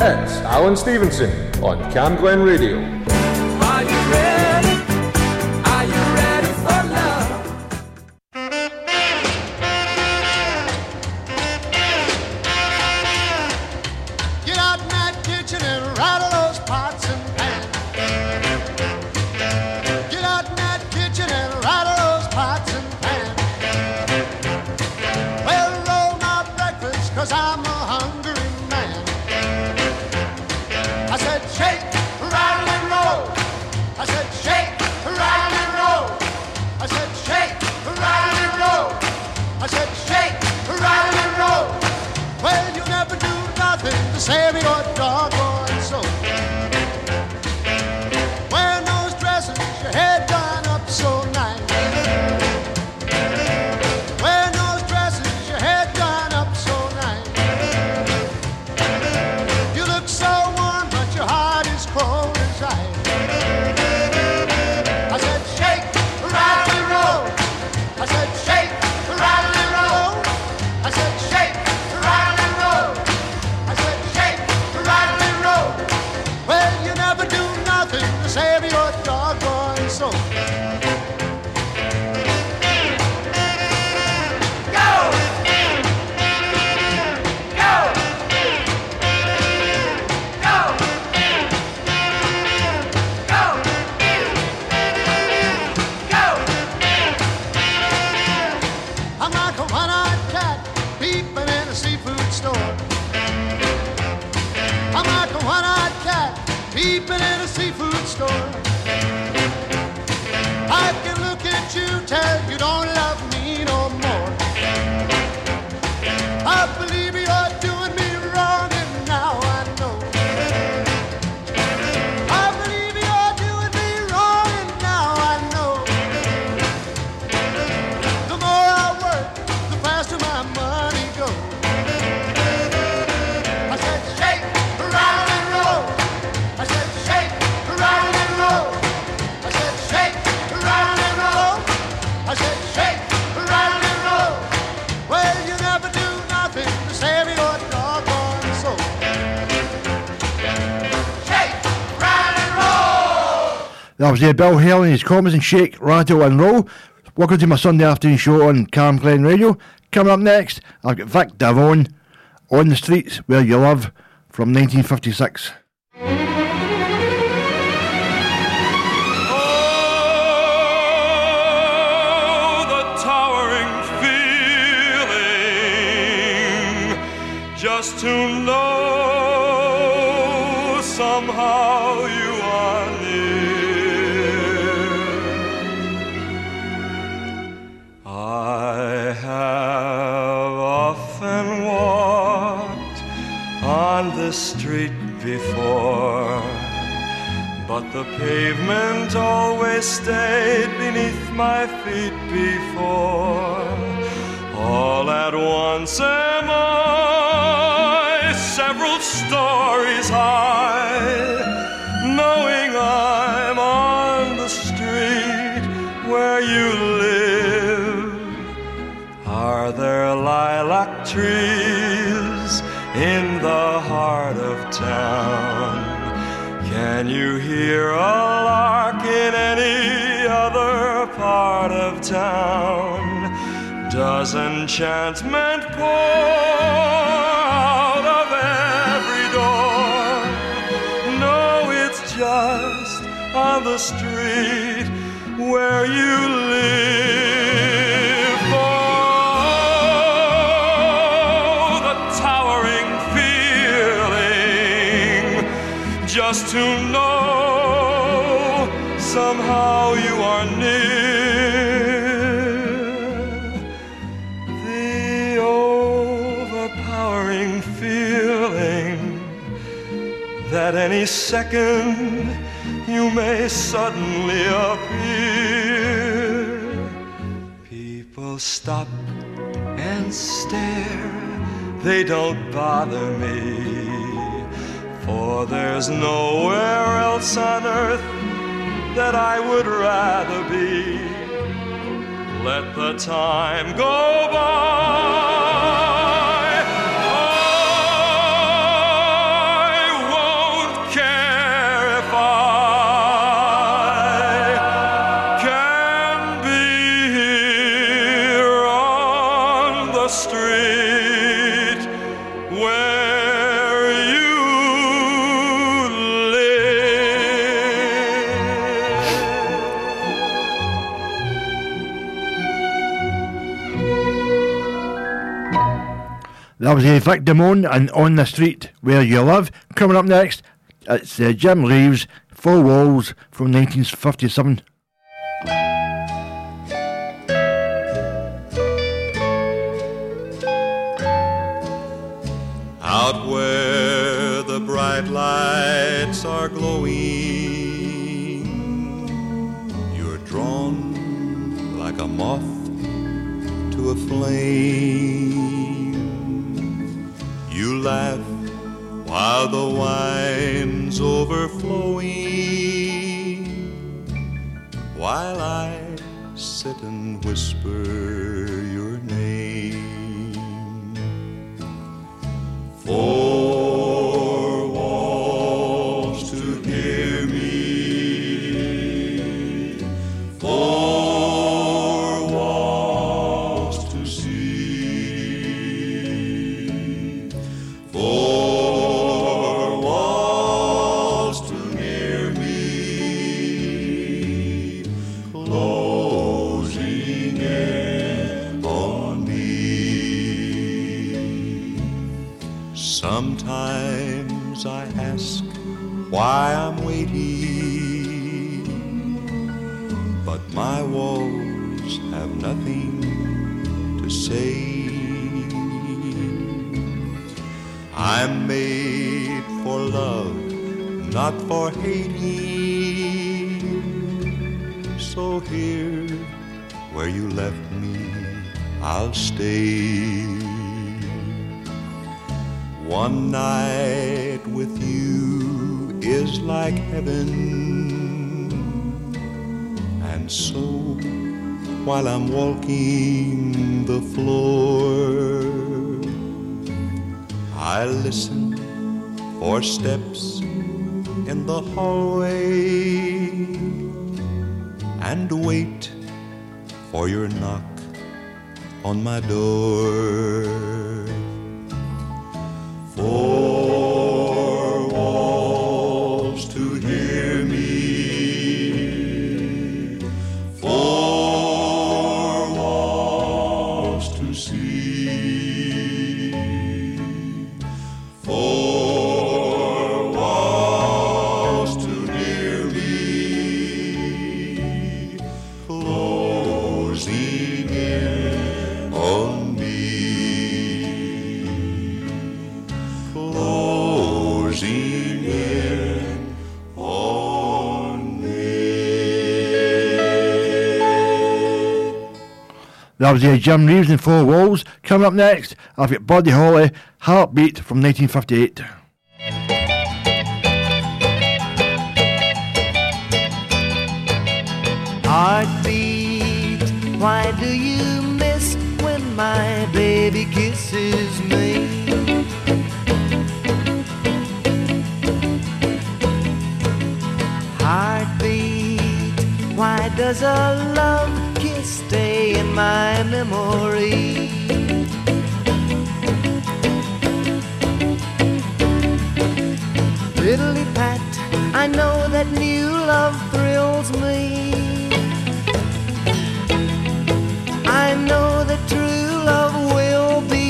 It's Alan Stevenson on Cam Glen Radio. Uh, Bill Haley and his Comets and shake, rattle and roll. Welcome to my Sunday afternoon show on Cam Glen Radio. Coming up next, I've got Vic Damone on the streets where you live from 1956. Oh, the towering feeling just to know this street before. But the pavement always stayed beneath my feet before. All at once am I several stories high, knowing I'm on the street where you live. Are there lilac trees in the heart of town? Can you hear a lark in any other part of town? Does enchantment pour out of every door? No, it's just on the street where you live. Just to know somehow you are near. The overpowering feeling that any second you may suddenly appear. People stop and stare, they don't bother me. For there's nowhere else on earth that I would rather be. Let the time go by. Was uh, Vic Damone and On the Street Where You Live. Coming up next, it's uh, Jim Reeves, Four Walls from 1957. Out where the bright lights are glowing, you're drawn like a moth to a flame. For steps in the hallway and wait for your knock on my door. Four That was uh, Jim Reeves and Four Walls. Coming up next, I've got Buddy Holly, Heartbeat from 1958. Heartbeat, why do you miss when my baby kisses me? Heartbeat, why does a love my memory? Diddly pat, I know that new love thrills me. I know that true love will be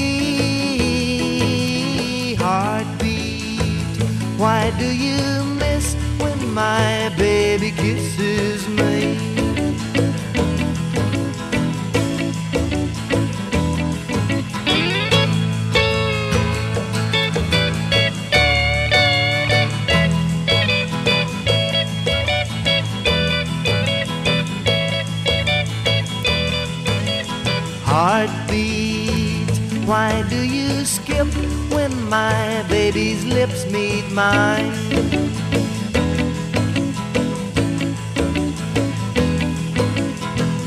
heartbeat. Why do you miss when my baby kisses me? Baby's lips meet mine?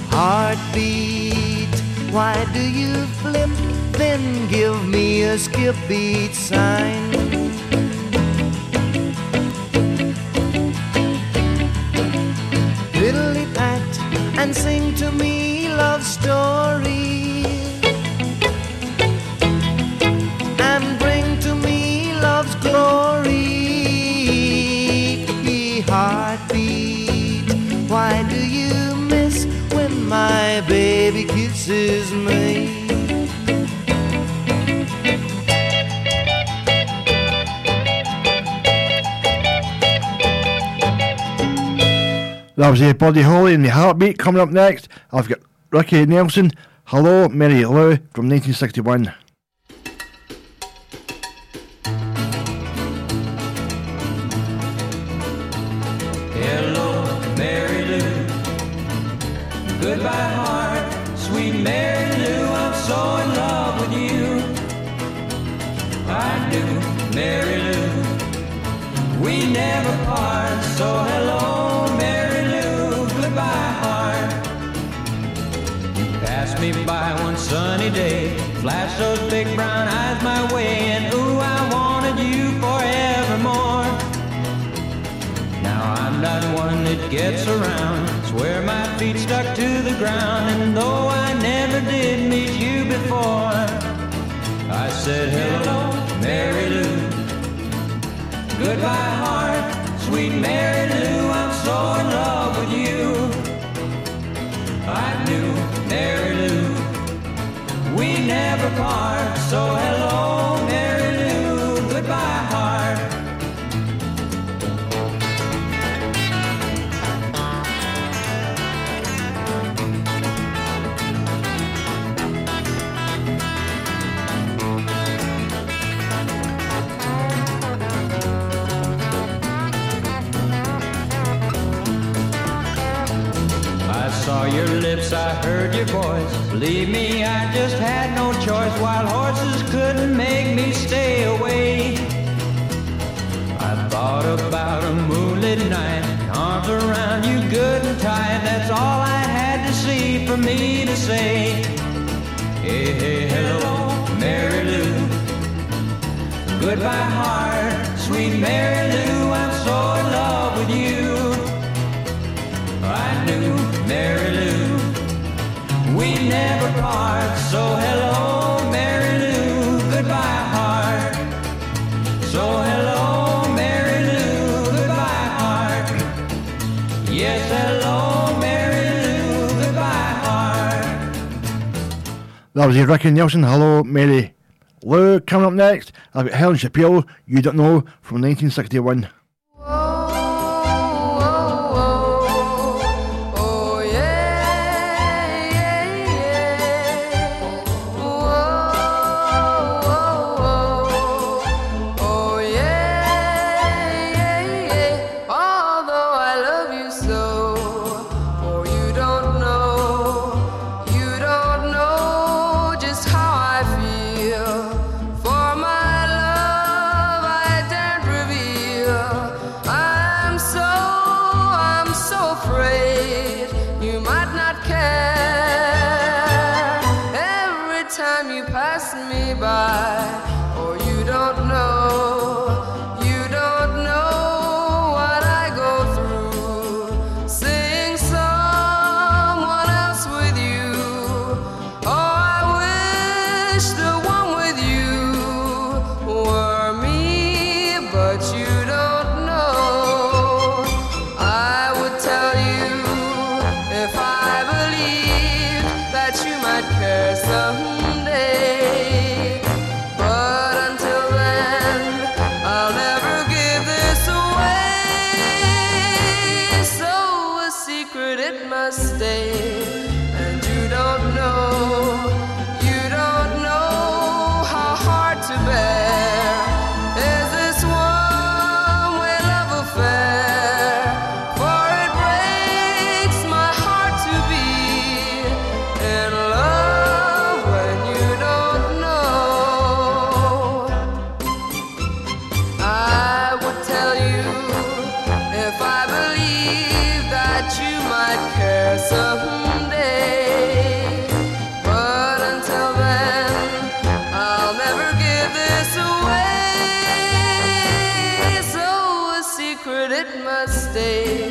Heartbeat, why do you flip, then give me a skip beat sign? Was uh, Buddy Holly and the Heartbeat. Coming up next, I've got Ricky Nelson. Hello, Mary Lou from 1961. Day, flashed those big brown eyes my way, and ooh, I wanted you forevermore. Now I'm not one that gets around. Swear my feet stuck to the ground. And though I never did meet you before, I said hello, Mary Lou. Goodbye, heart, sweet Mary Lou. I'm so in love with you. I knew Mary Lou. We never part. So hello, Mary your lips, I heard your voice. Believe me, I just had no choice. Wild horses couldn't make me stay away. I thought about a moonlit night, arms around you good and tight. That's all I had to see for me to say. Hey, hey, hello, Mary Lou. Goodbye, heart, sweet Mary Lou. I'm so in love with you. Mary Lou. We never part, so hello, Mary Lou. Goodbye, heart. So hello, Mary Lou. Goodbye, heart. Yes, hello, Mary Lou. Goodbye, heart. That was Ricky Nelson. Hello, Mary Lou. Coming up next, I've got Helen Shapiro. You don't know from 1961. It must stay,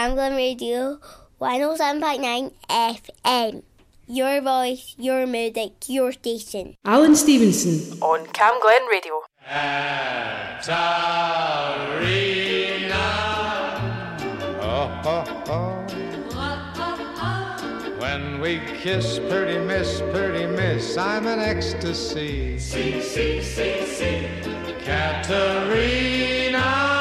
listening to Camglen Radio 107.9 FM. Your voice, your music, your station. Alan Stevenson on Cam Glen Radio. Oh, oh, oh. When we kiss, pretty miss, pretty miss, I'm in ecstasy. See, see, see, see. Katerina.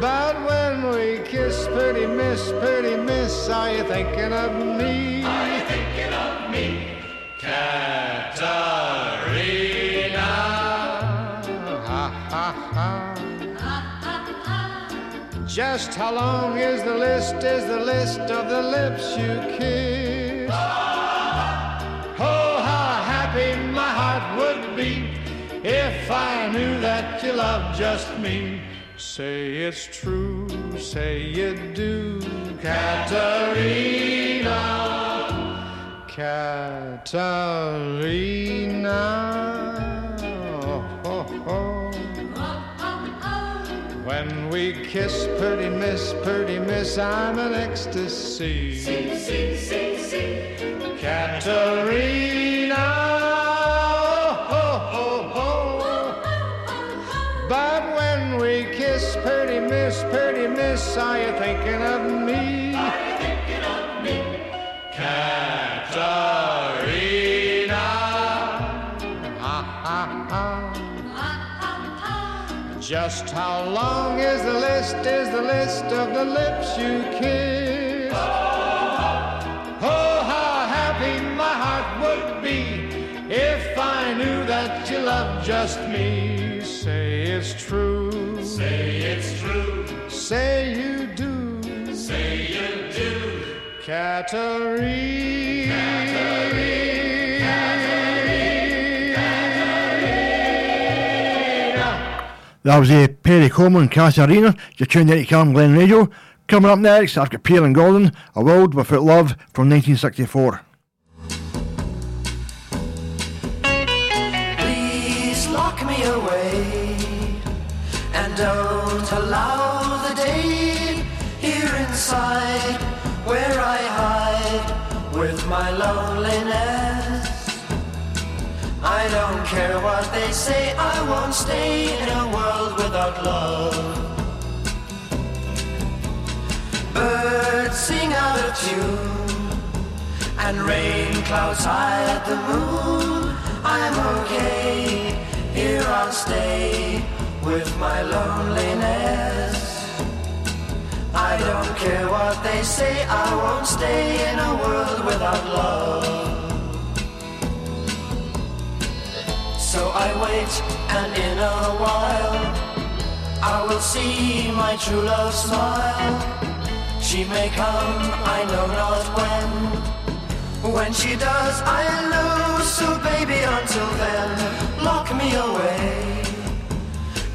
But when we kiss, pretty miss, pretty miss, are you thinking of me? Are you thinking of me? Ha. Just how long is the list, is the list of the lips you kiss? Oh, how happy my heart would be if I knew that you loved just me. Say it's true, say you do, Katerina. Katerina. Oh, oh, oh. When we kiss, pretty miss, pretty miss, I'm an ecstasy. See, see, see. Katerina. Miss, are you thinking of me? Are you thinking of me? Katerina. Ha, ha, ha. Just how long is the list, is the list of the lips you kiss? Oh, how happy my heart would be if I knew that you loved just me. Say it's true. Say it's true. Say Katerina. That was a Perry Como and Catarina. You're tuned in to Cam Glen Radio. Coming up next, I've got Peter and Gordon, A World Without Love from 1964. Please lock me away and don't my loneliness. I don't care what they say, I won't stay in a world without love. Birds sing out of tune and rain clouds hide the moon. I'm okay, here I'll stay with my loneliness. I don't care what they say, I won't stay in a world without love. So I wait, and in a while, I will see my true love smile. She may come, I know not when. When she does, I'll know. So baby, until then, lock me away.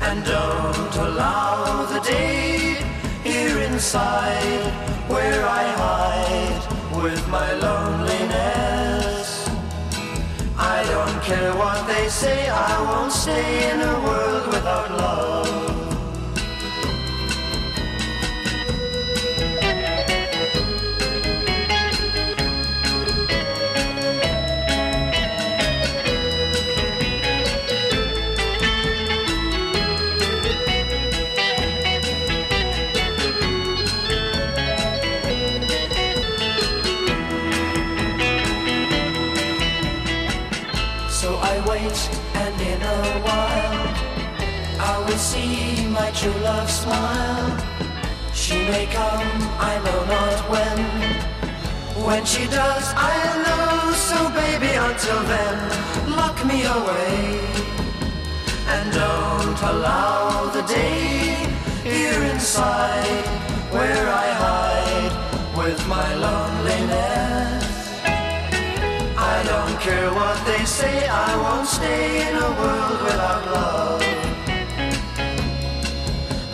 And don't allow the day here inside where I hide with my loneliness. I don't care what they say, I won't stay in a world without love. See my true love smile. She may come, I know not when. When she does, I'll know. So baby, until then, lock me away. And don't allow the day here inside where I hide with my loneliness. I don't care what they say, I won't stay in a world without love.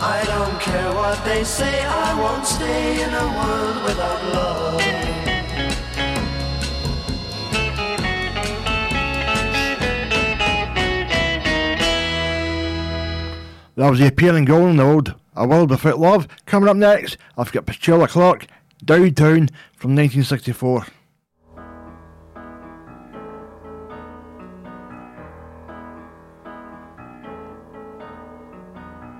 I don't care what they say, I won't stay in a world without love. That was the appearing the old A World Without Love. Coming up next, I've got Petula Clark, Downtown from 1964.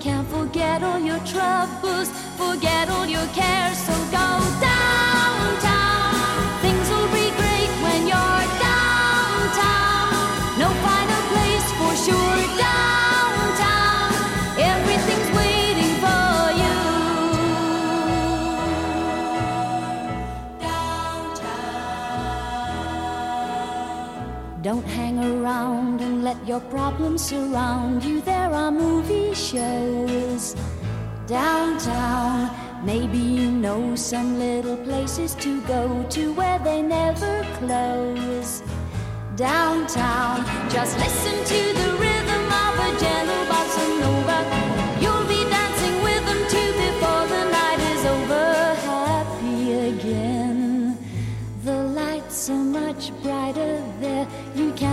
Can forget all your troubles, forget all your cares. So go downtown. Let your problems surround you. There are movie shows downtown. Maybe you know some little places to go to where they never close. Downtown, just listen to the rhythm of a gentle bossa nova. You'll be dancing with them too before the night is over. Happy again. The lights are much brighter there.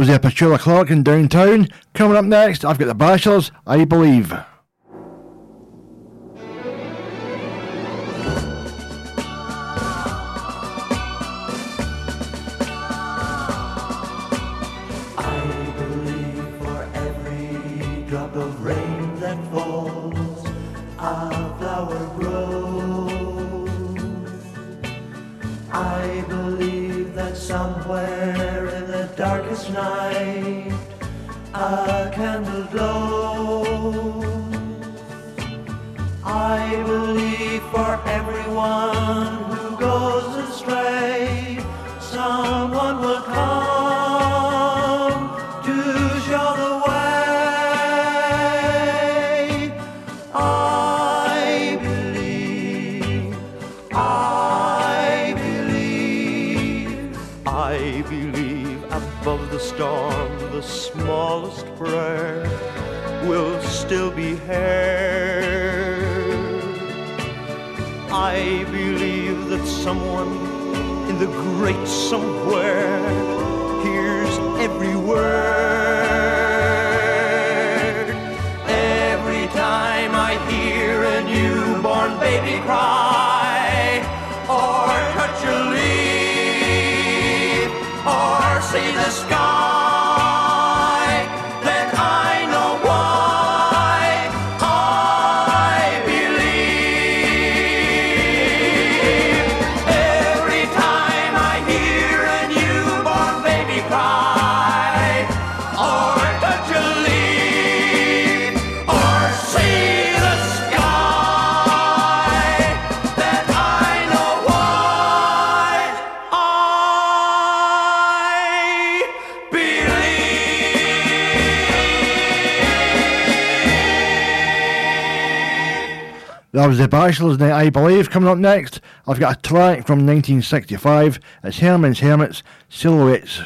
Was the Petula Clark in Downtown. Coming up next, I've got the Bachelors, I Believe. Still be heard. I believe that someone in the great somewhere hears every word. Every time I hear a newborn baby cry, That was the Bachelors Night, I believe. Coming up next, I've got a track from 1965. It's Herman's Hermits Silhouettes.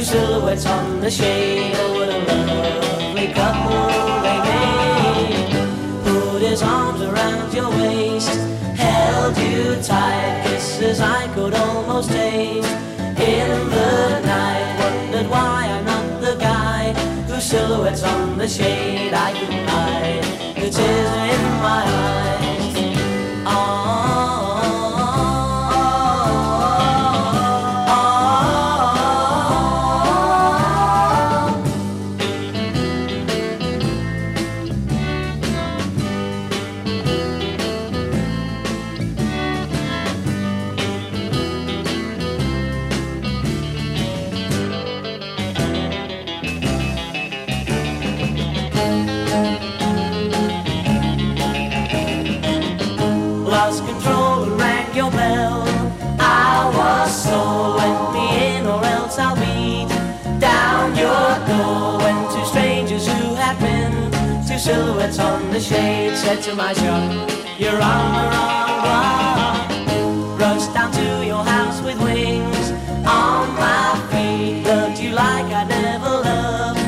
Two silhouettes on the shade. Oh, what a lovely couple they made. Put his arms around your waist, held you tight. Kisses I could almost taste in the night. Wondered why I'm not the guy whose silhouettes on the shade I can hide. The tears in my eyes. Silhouettes on the shade said to my shop, You're on the wrong block. Rushed down to your house with wings on my feet. Loved you like I never loved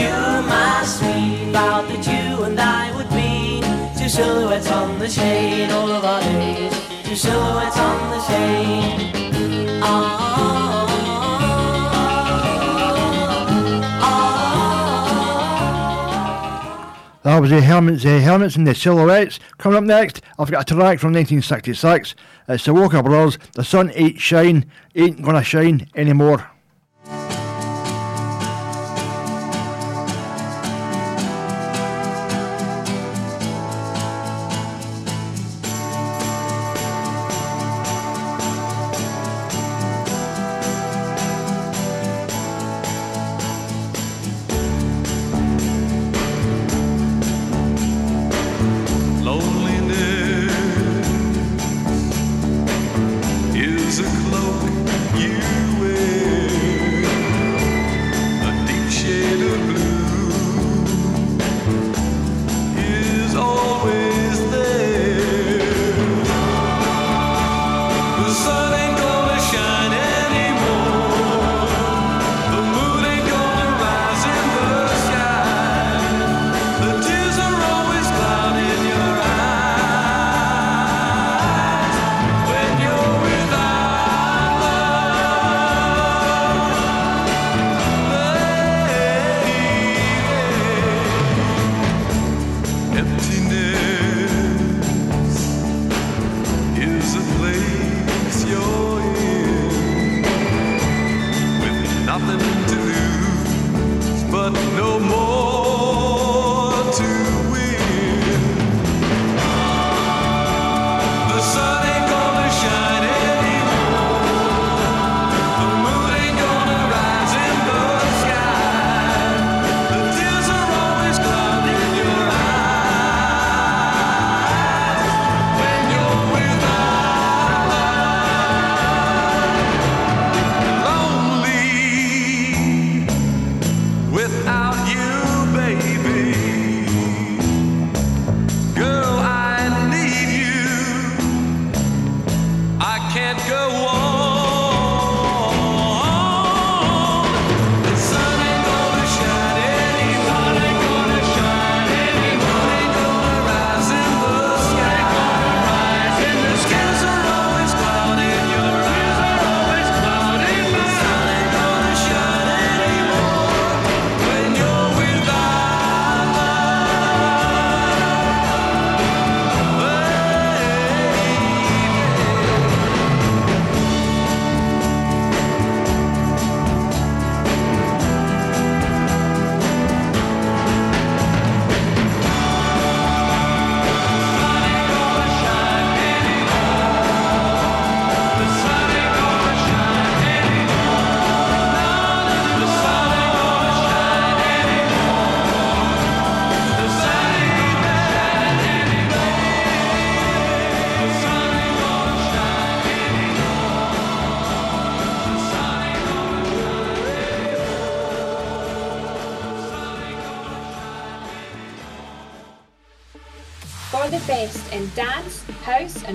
you, my sweet. Vowed that you and I would be two silhouettes on the shade all of our days. Two silhouettes on the shade. Ah, That was the Hermits, the Hermits and the Silhouettes. Coming up next, I've got a track from 1966. It's the Walker Brothers. The sun ain't shine, ain't gonna shine anymore.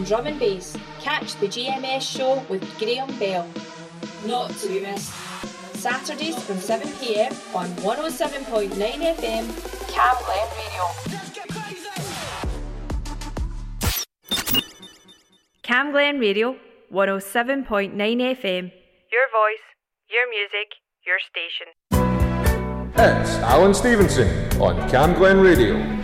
And drum and bass. Catch the GMS show with Graham Bell. Not to be missed. Saturdays from 7pm on 107.9 FM, Cam Glen Radio. Cam Glen Radio, 107.9 FM. Your voice, your music, your station. It's Alan Stevenson on Cam Glen Radio.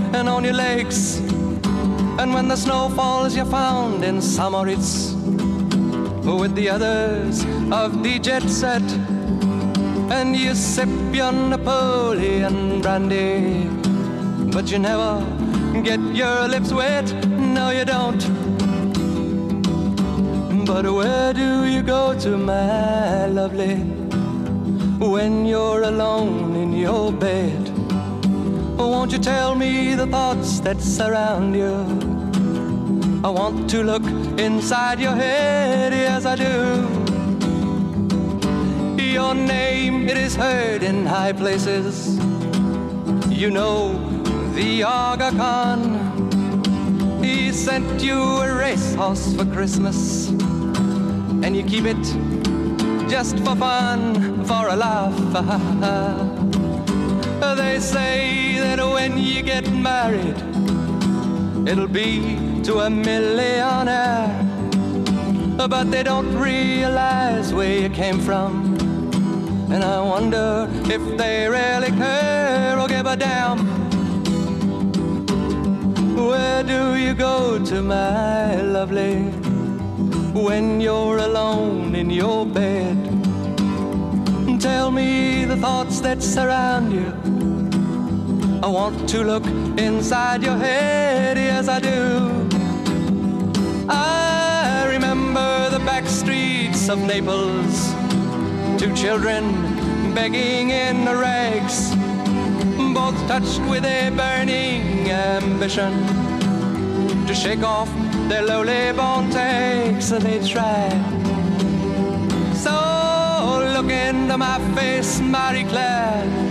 and on your legs. And when the snow falls, you're found in St. Moritz with the others of the jet set. And you sip your Napoleon brandy, but you never get your lips wet. No, you don't. But where do you go to, my lovely, when you're alone in your bed? Won't you tell me the thoughts that surround you? I want to look inside your head, yes, I do. Your name, it is heard in high places. You know the Aga Khan. He sent you a racehorse for Christmas, and you keep it just for fun, for a laugh. they say that when you get married, it'll be to a millionaire. But they don't realize where you came from. And I wonder if they really care or give a damn. Where do you go to, my lovely, when you're alone in your bed? Tell me the thoughts that surround you. I want to look inside your head, yes, I do. I remember the back streets of Naples, two children begging in the rags, both touched with a burning ambition to shake off their lowly born takes. They try. So look into my face, Marie Claire,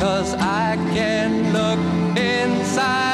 cause I can look inside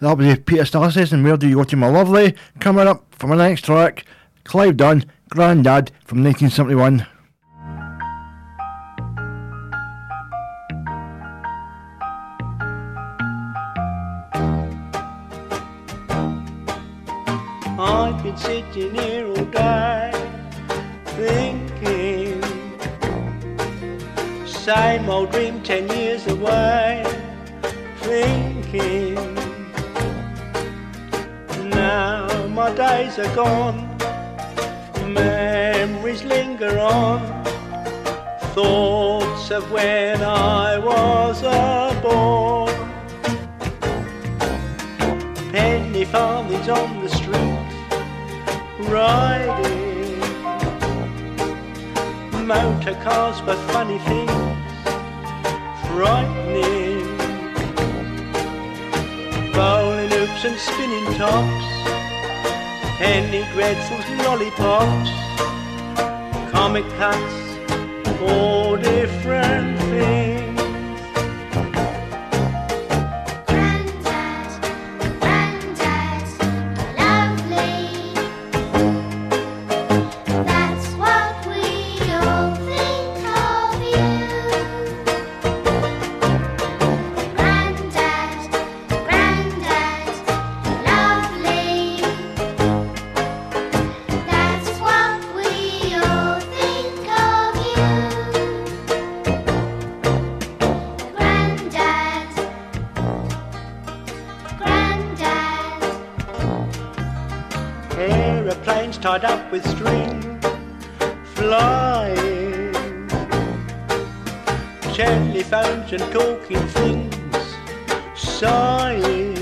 That'll be Peter Sarstedt and Where Do You Go to My Lovely? Coming up for my next track, Clive Dunn, Grandad from 1971. I've been sitting here all day thinking, same old dream ten years away, thinking. Days are gone, memories linger on, thoughts of when I was a boy. Penny farthings on the street, riding. Motor cars were funny things, frightening. Bowling hoops and spinning tops, penny dreadfuls, lollipops, comic cuts, all different tied string, flying. Telephones and talking things, sighing.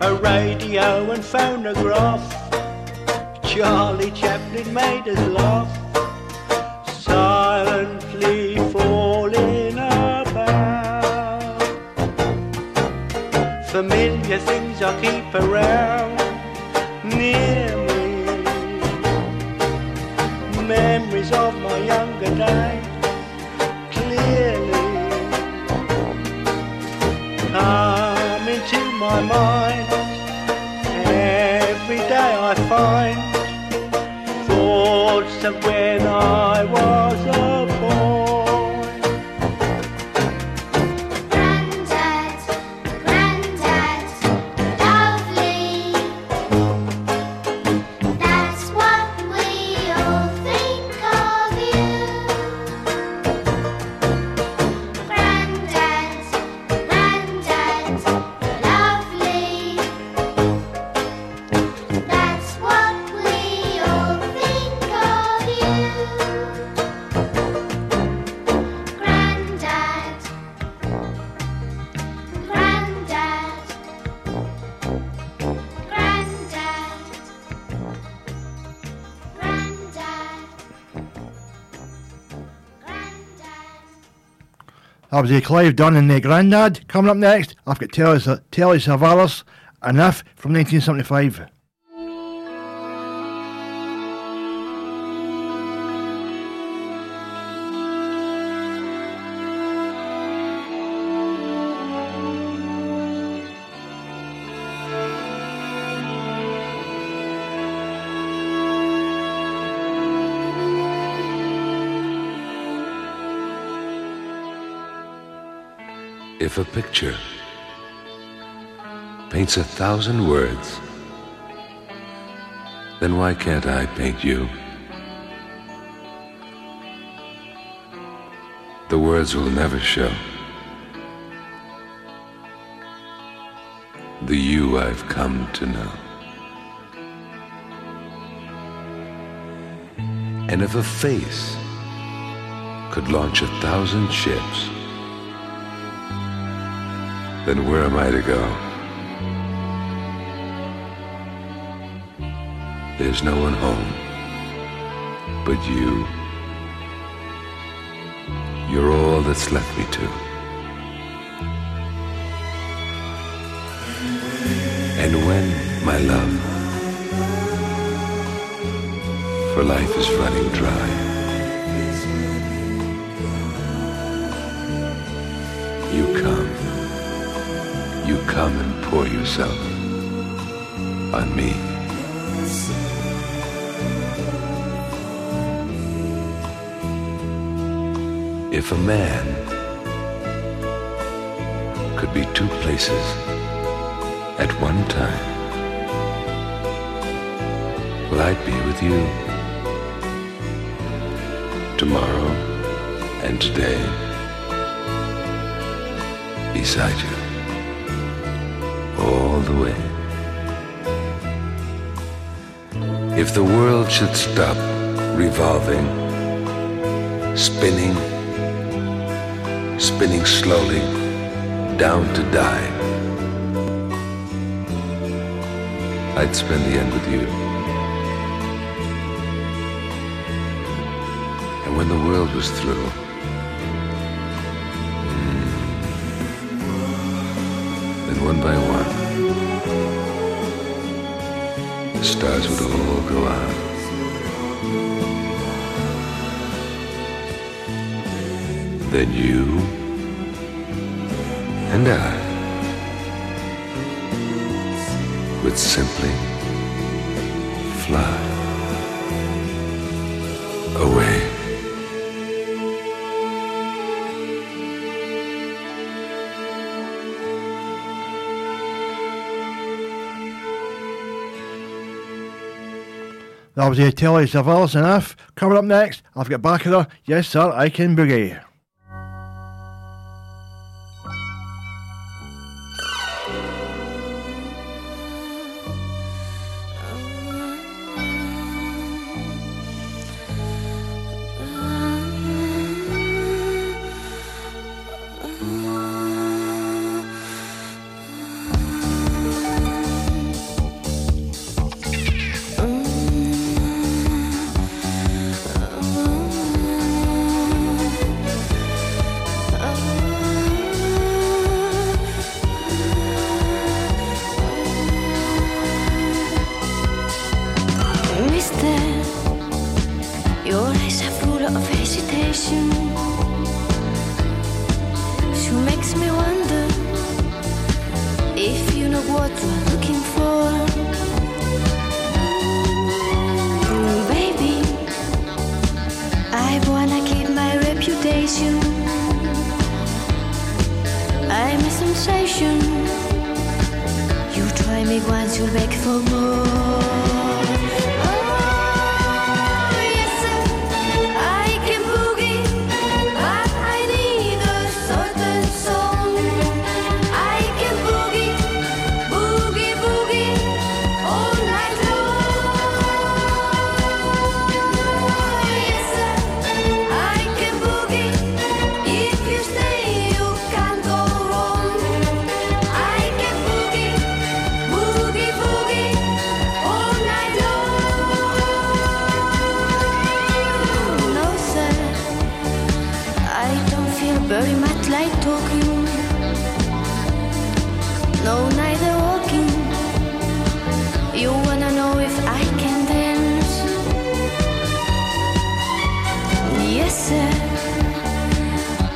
A radio and phonograph. Charlie Chaplin made us A Clive Dunn and the Grandad. Coming up next, I've got Telly, Telly Savalas, Enough from 1975. If a picture paints a thousand words, then why can't I paint you? The words will never show the you I've come to know. And if a face could launch a thousand ships, then where am I to go? There's no one home but you. You're all that's left me to. And when, my love, for life is running dry, you come, come. and pour yourself on me. If a man could be two places at one time, well, I'd be with you tomorrow and today beside you all the way. If the world should stop revolving, spinning, spinning slowly down to die, I'd spend the end with you. And when the world was through, mm, then one by one, stars would all go out. Then you and I would simply Was the Telly Savalas enough. Coming up next, I've got Baccara. Yes, sir, I can boogie.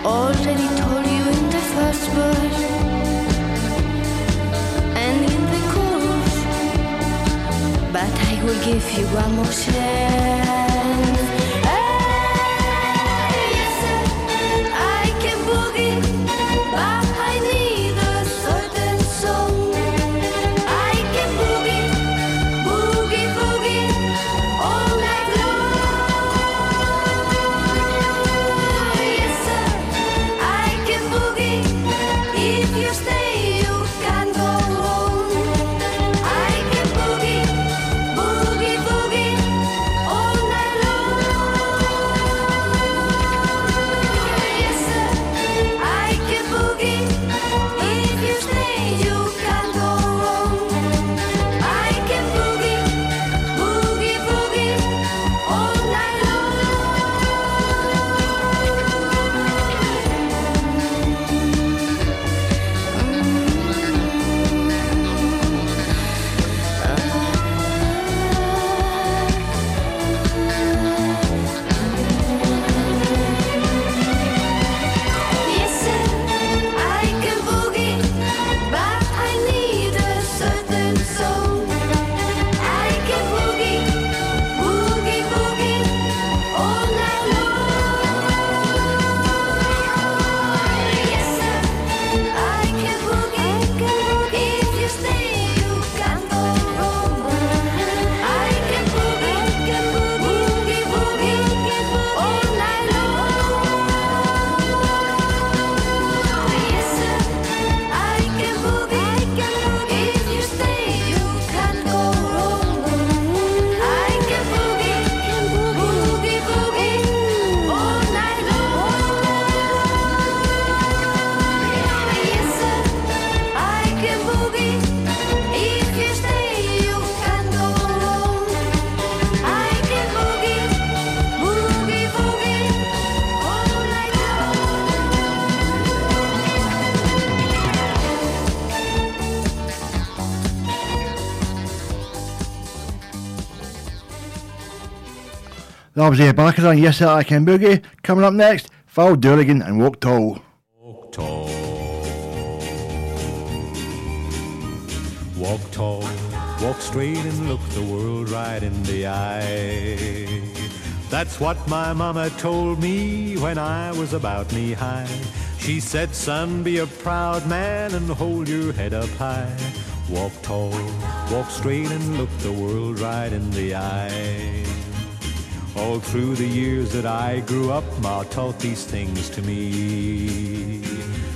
Already told you in the first verse and in the chorus, but I will give you one more chance. Was uh, Baccara Yes I Can Boogie. Coming up next, Val Doonican and Walk Tall. Walk tall. Walk tall, walk straight and look the world right in the eye. That's what my mama told me when I was about knee high. She said, son, be a proud man and hold your head up high. Walk tall, walk straight and look the world right in the eye. All through the years that I grew up, Ma taught these things to me.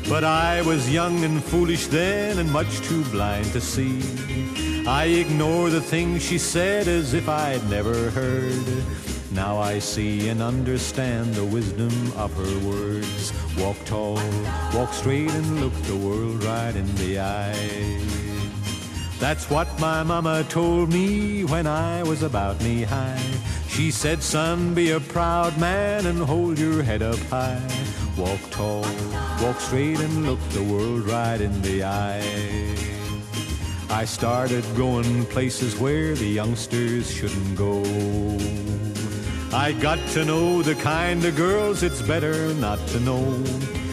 But I was young and foolish then and much too blind to see. I ignored the things she said as if I'd never heard. Now I see and understand the wisdom of her words. Walk tall, walk straight and look the world right in the eye. That's what my mama told me when I was about knee high. She said, son, be a proud man and hold your head up high. Walk tall, walk straight and look the world right in the eye. I started going places where the youngsters shouldn't go. I got to know the kind of girls it's better not to know.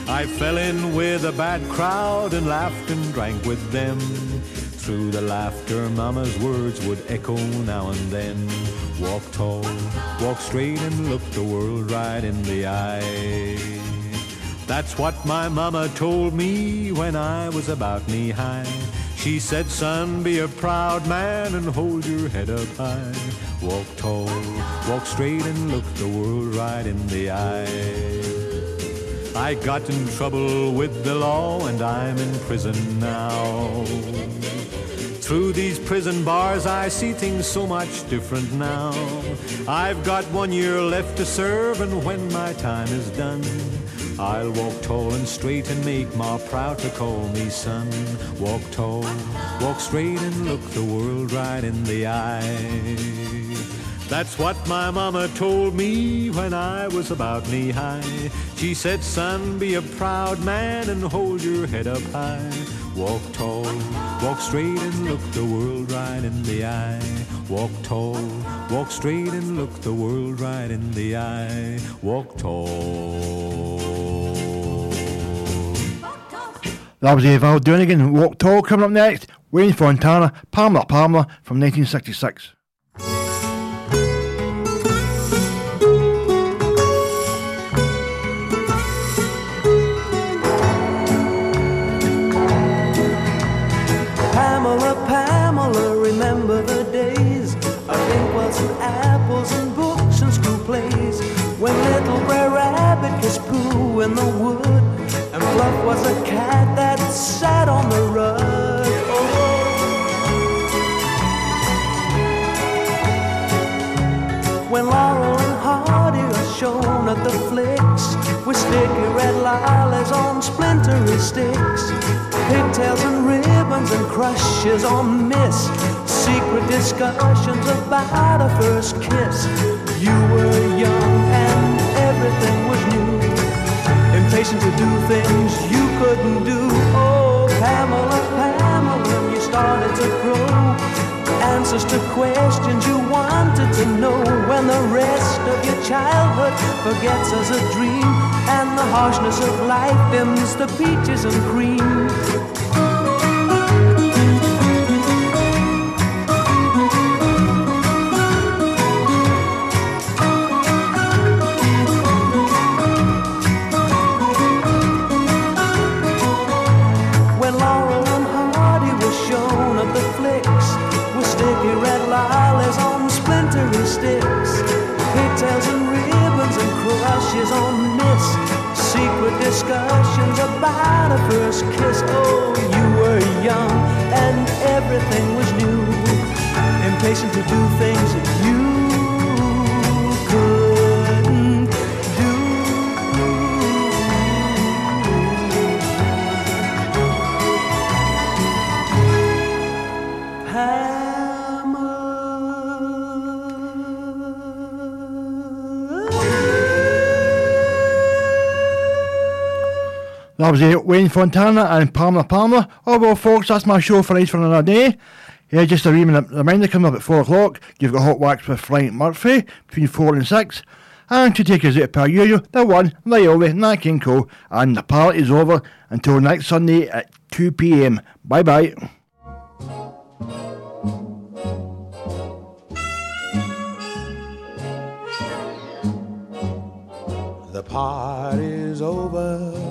I fell in with a bad crowd and laughed and drank with them. Through the laughter, Mama's words would echo now and then. Walk tall, walk straight and look the world right in the eye. That's what my mama told me when I was about knee high. She said, son, be a proud man and hold your head up high. Walk tall, walk straight and look the world right in the eye. I got in trouble with the law and I'm in prison now. Through these prison bars, I see things so much different now. I've got one year left to serve, and when my time is done, I'll walk tall and straight and make Ma proud to call me son. Walk tall, walk straight and look the world right in the eye. That's what my mama told me when I was about knee high. She said, son, be a proud man and hold your head up high. Walk tall, walk straight and look the world right in the eye. Walk tall, walk straight and look the world right in the eye. Walk tall. That was uh, Val Doonican, Walk Tall. Coming up next, Wayne Fontana, Pamela Pamela from 1966. When Laurel and Hardy are shown at the flicks with sticky red lilas on splintery sticks, pigtails and ribbons and crushes on miss, secret discussions about a first kiss. You were young and everything was new, impatient to do things you couldn't do. Oh, Pamela, Pamela, you started to grow answers to questions you wanted to know when the rest of your childhood forgets as a dream and the harshness of life dims the peaches and cream. Impatient to do things you couldn't do. That was uh, Wayne Fontana and Pamela Pamela. Oh well, folks, that's my show for tonight for another day. Yeah, just a reminder, coming up at 4 o'clock, you've got Hot Wax with Frank Murphy between 4 and 6. And to take us out per usual, the one, only, Nat King Cole, and the party's over until next Sunday at 2pm. Bye bye. The party's over.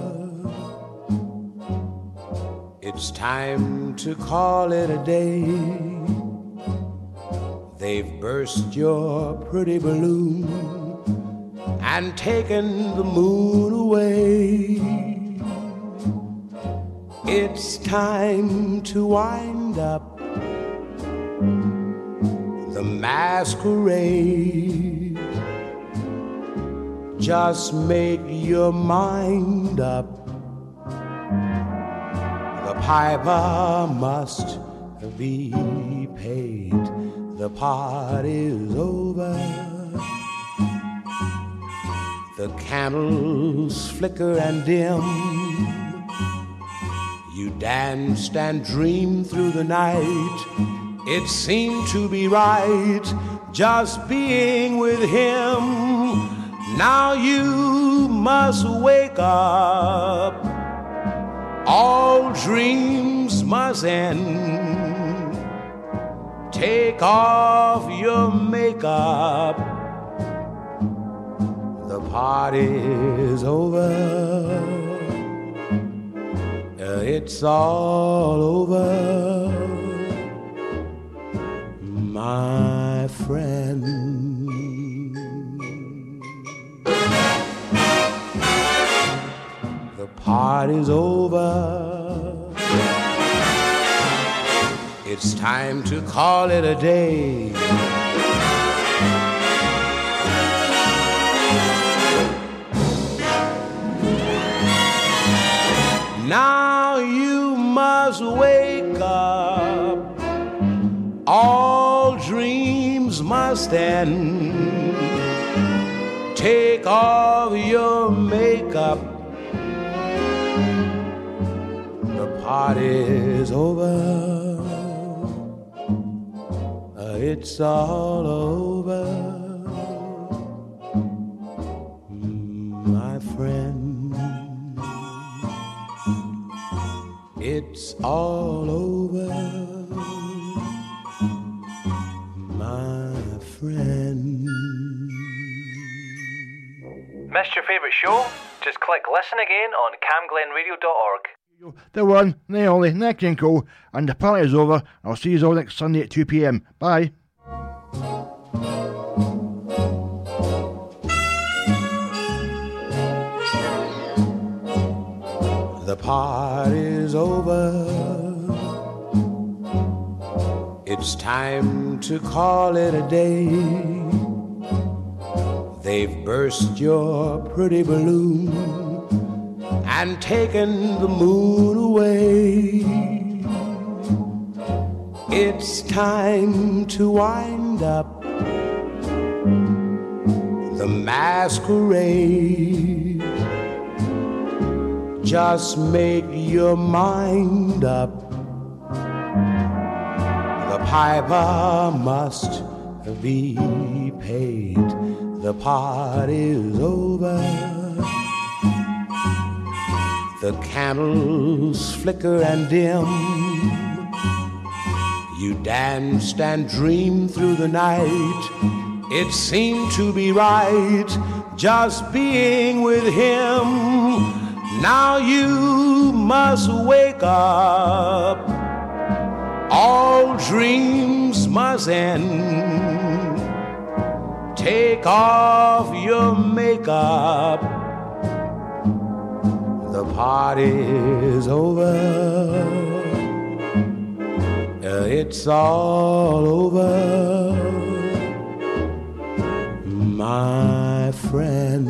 It's time to call it a day. They've burst your pretty balloon and taken the moon away. It's time to wind up the masquerade. Just make your mind up. Piper must be paid. The party's over. The candles flicker and dim. You danced and dreamed through the night. It seemed to be right just being with him. Now you must wake up. All dreams must end. Take off your makeup. The party's over. It's all over, my friend. Party's over. It's time to call it a day. Now you must wake up. All dreams must end. Take off your party's over. It's all over. My friend. It's all over, my friend. Missed your favourite show? Just click listen again on camglenradio.org. The one, the only, King Cole, and the party's over. I'll see you all next Sunday at 2pm. Bye. The party's over. It's time to call it a day. They've burst your pretty balloon and taken the moon away. It's time to wind up the masquerade. Just make your mind up. The piper must be paid. The party's over. The candles flicker and dim. You danced and dreamed through the night. It seemed to be right just being with him. Now you must wake up. All dreams must end. Take off your makeup. Party's over. Uh, It's all over, my friend.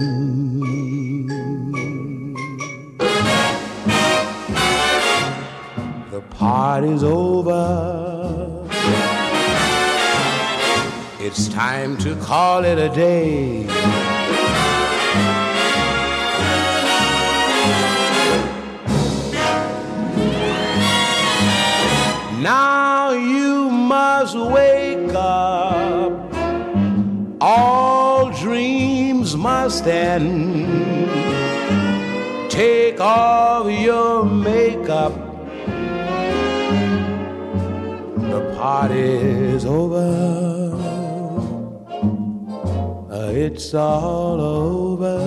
The party's over. It's time to call it a day. Now you must wake up. All dreams must end. Take off your makeup. The party's over. Uh, it's all over,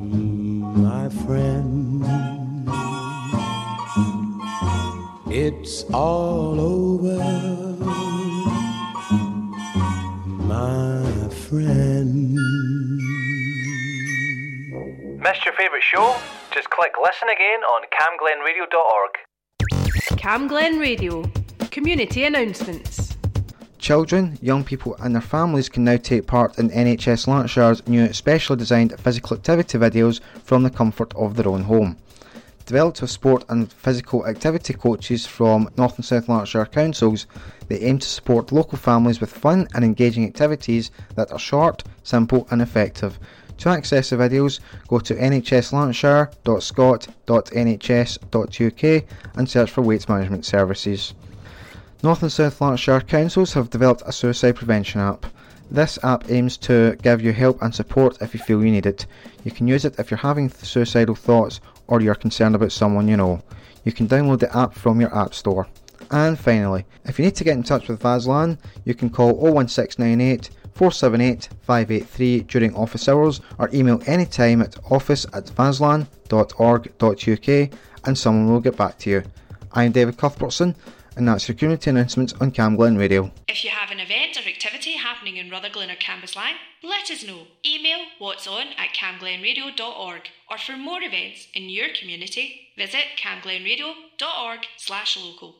mm, my friend. It's all over. My friend. Missed your favourite show? Just click listen again on camglenradio.org. Cam Glen Radio. Community announcements. Children, young people, and their families can now take part in NHS Lanarkshire's new specially designed physical activity videos from the comfort of their own home. Developed with sport and physical activity coaches from North and South Lanarkshire councils, they aim to support local families with fun and engaging activities that are short, simple, and effective. To access the videos, go to nhslanarkshire.scot.nhs.uk and search for weights management services. North and South Lanarkshire councils have developed a suicide prevention app. This app aims to give you help and support if you feel you need it. You can use it if you're having suicidal thoughts or you're concerned about someone you know. You can download the app from your app store. And finally, if you need to get in touch with Vaslan, you can call 01698 478 583 during office hours or email anytime at office at vaslan.org.uk and someone will get back to you. I'm David Cuthbertson and that's community announcements on Cam Glen Radio. If you have an event or activity happening in Rutherglen or Cambuslang, let us know. Email what's on at camglenradio.org or for more events in your community, visit camglenradio.org slash local.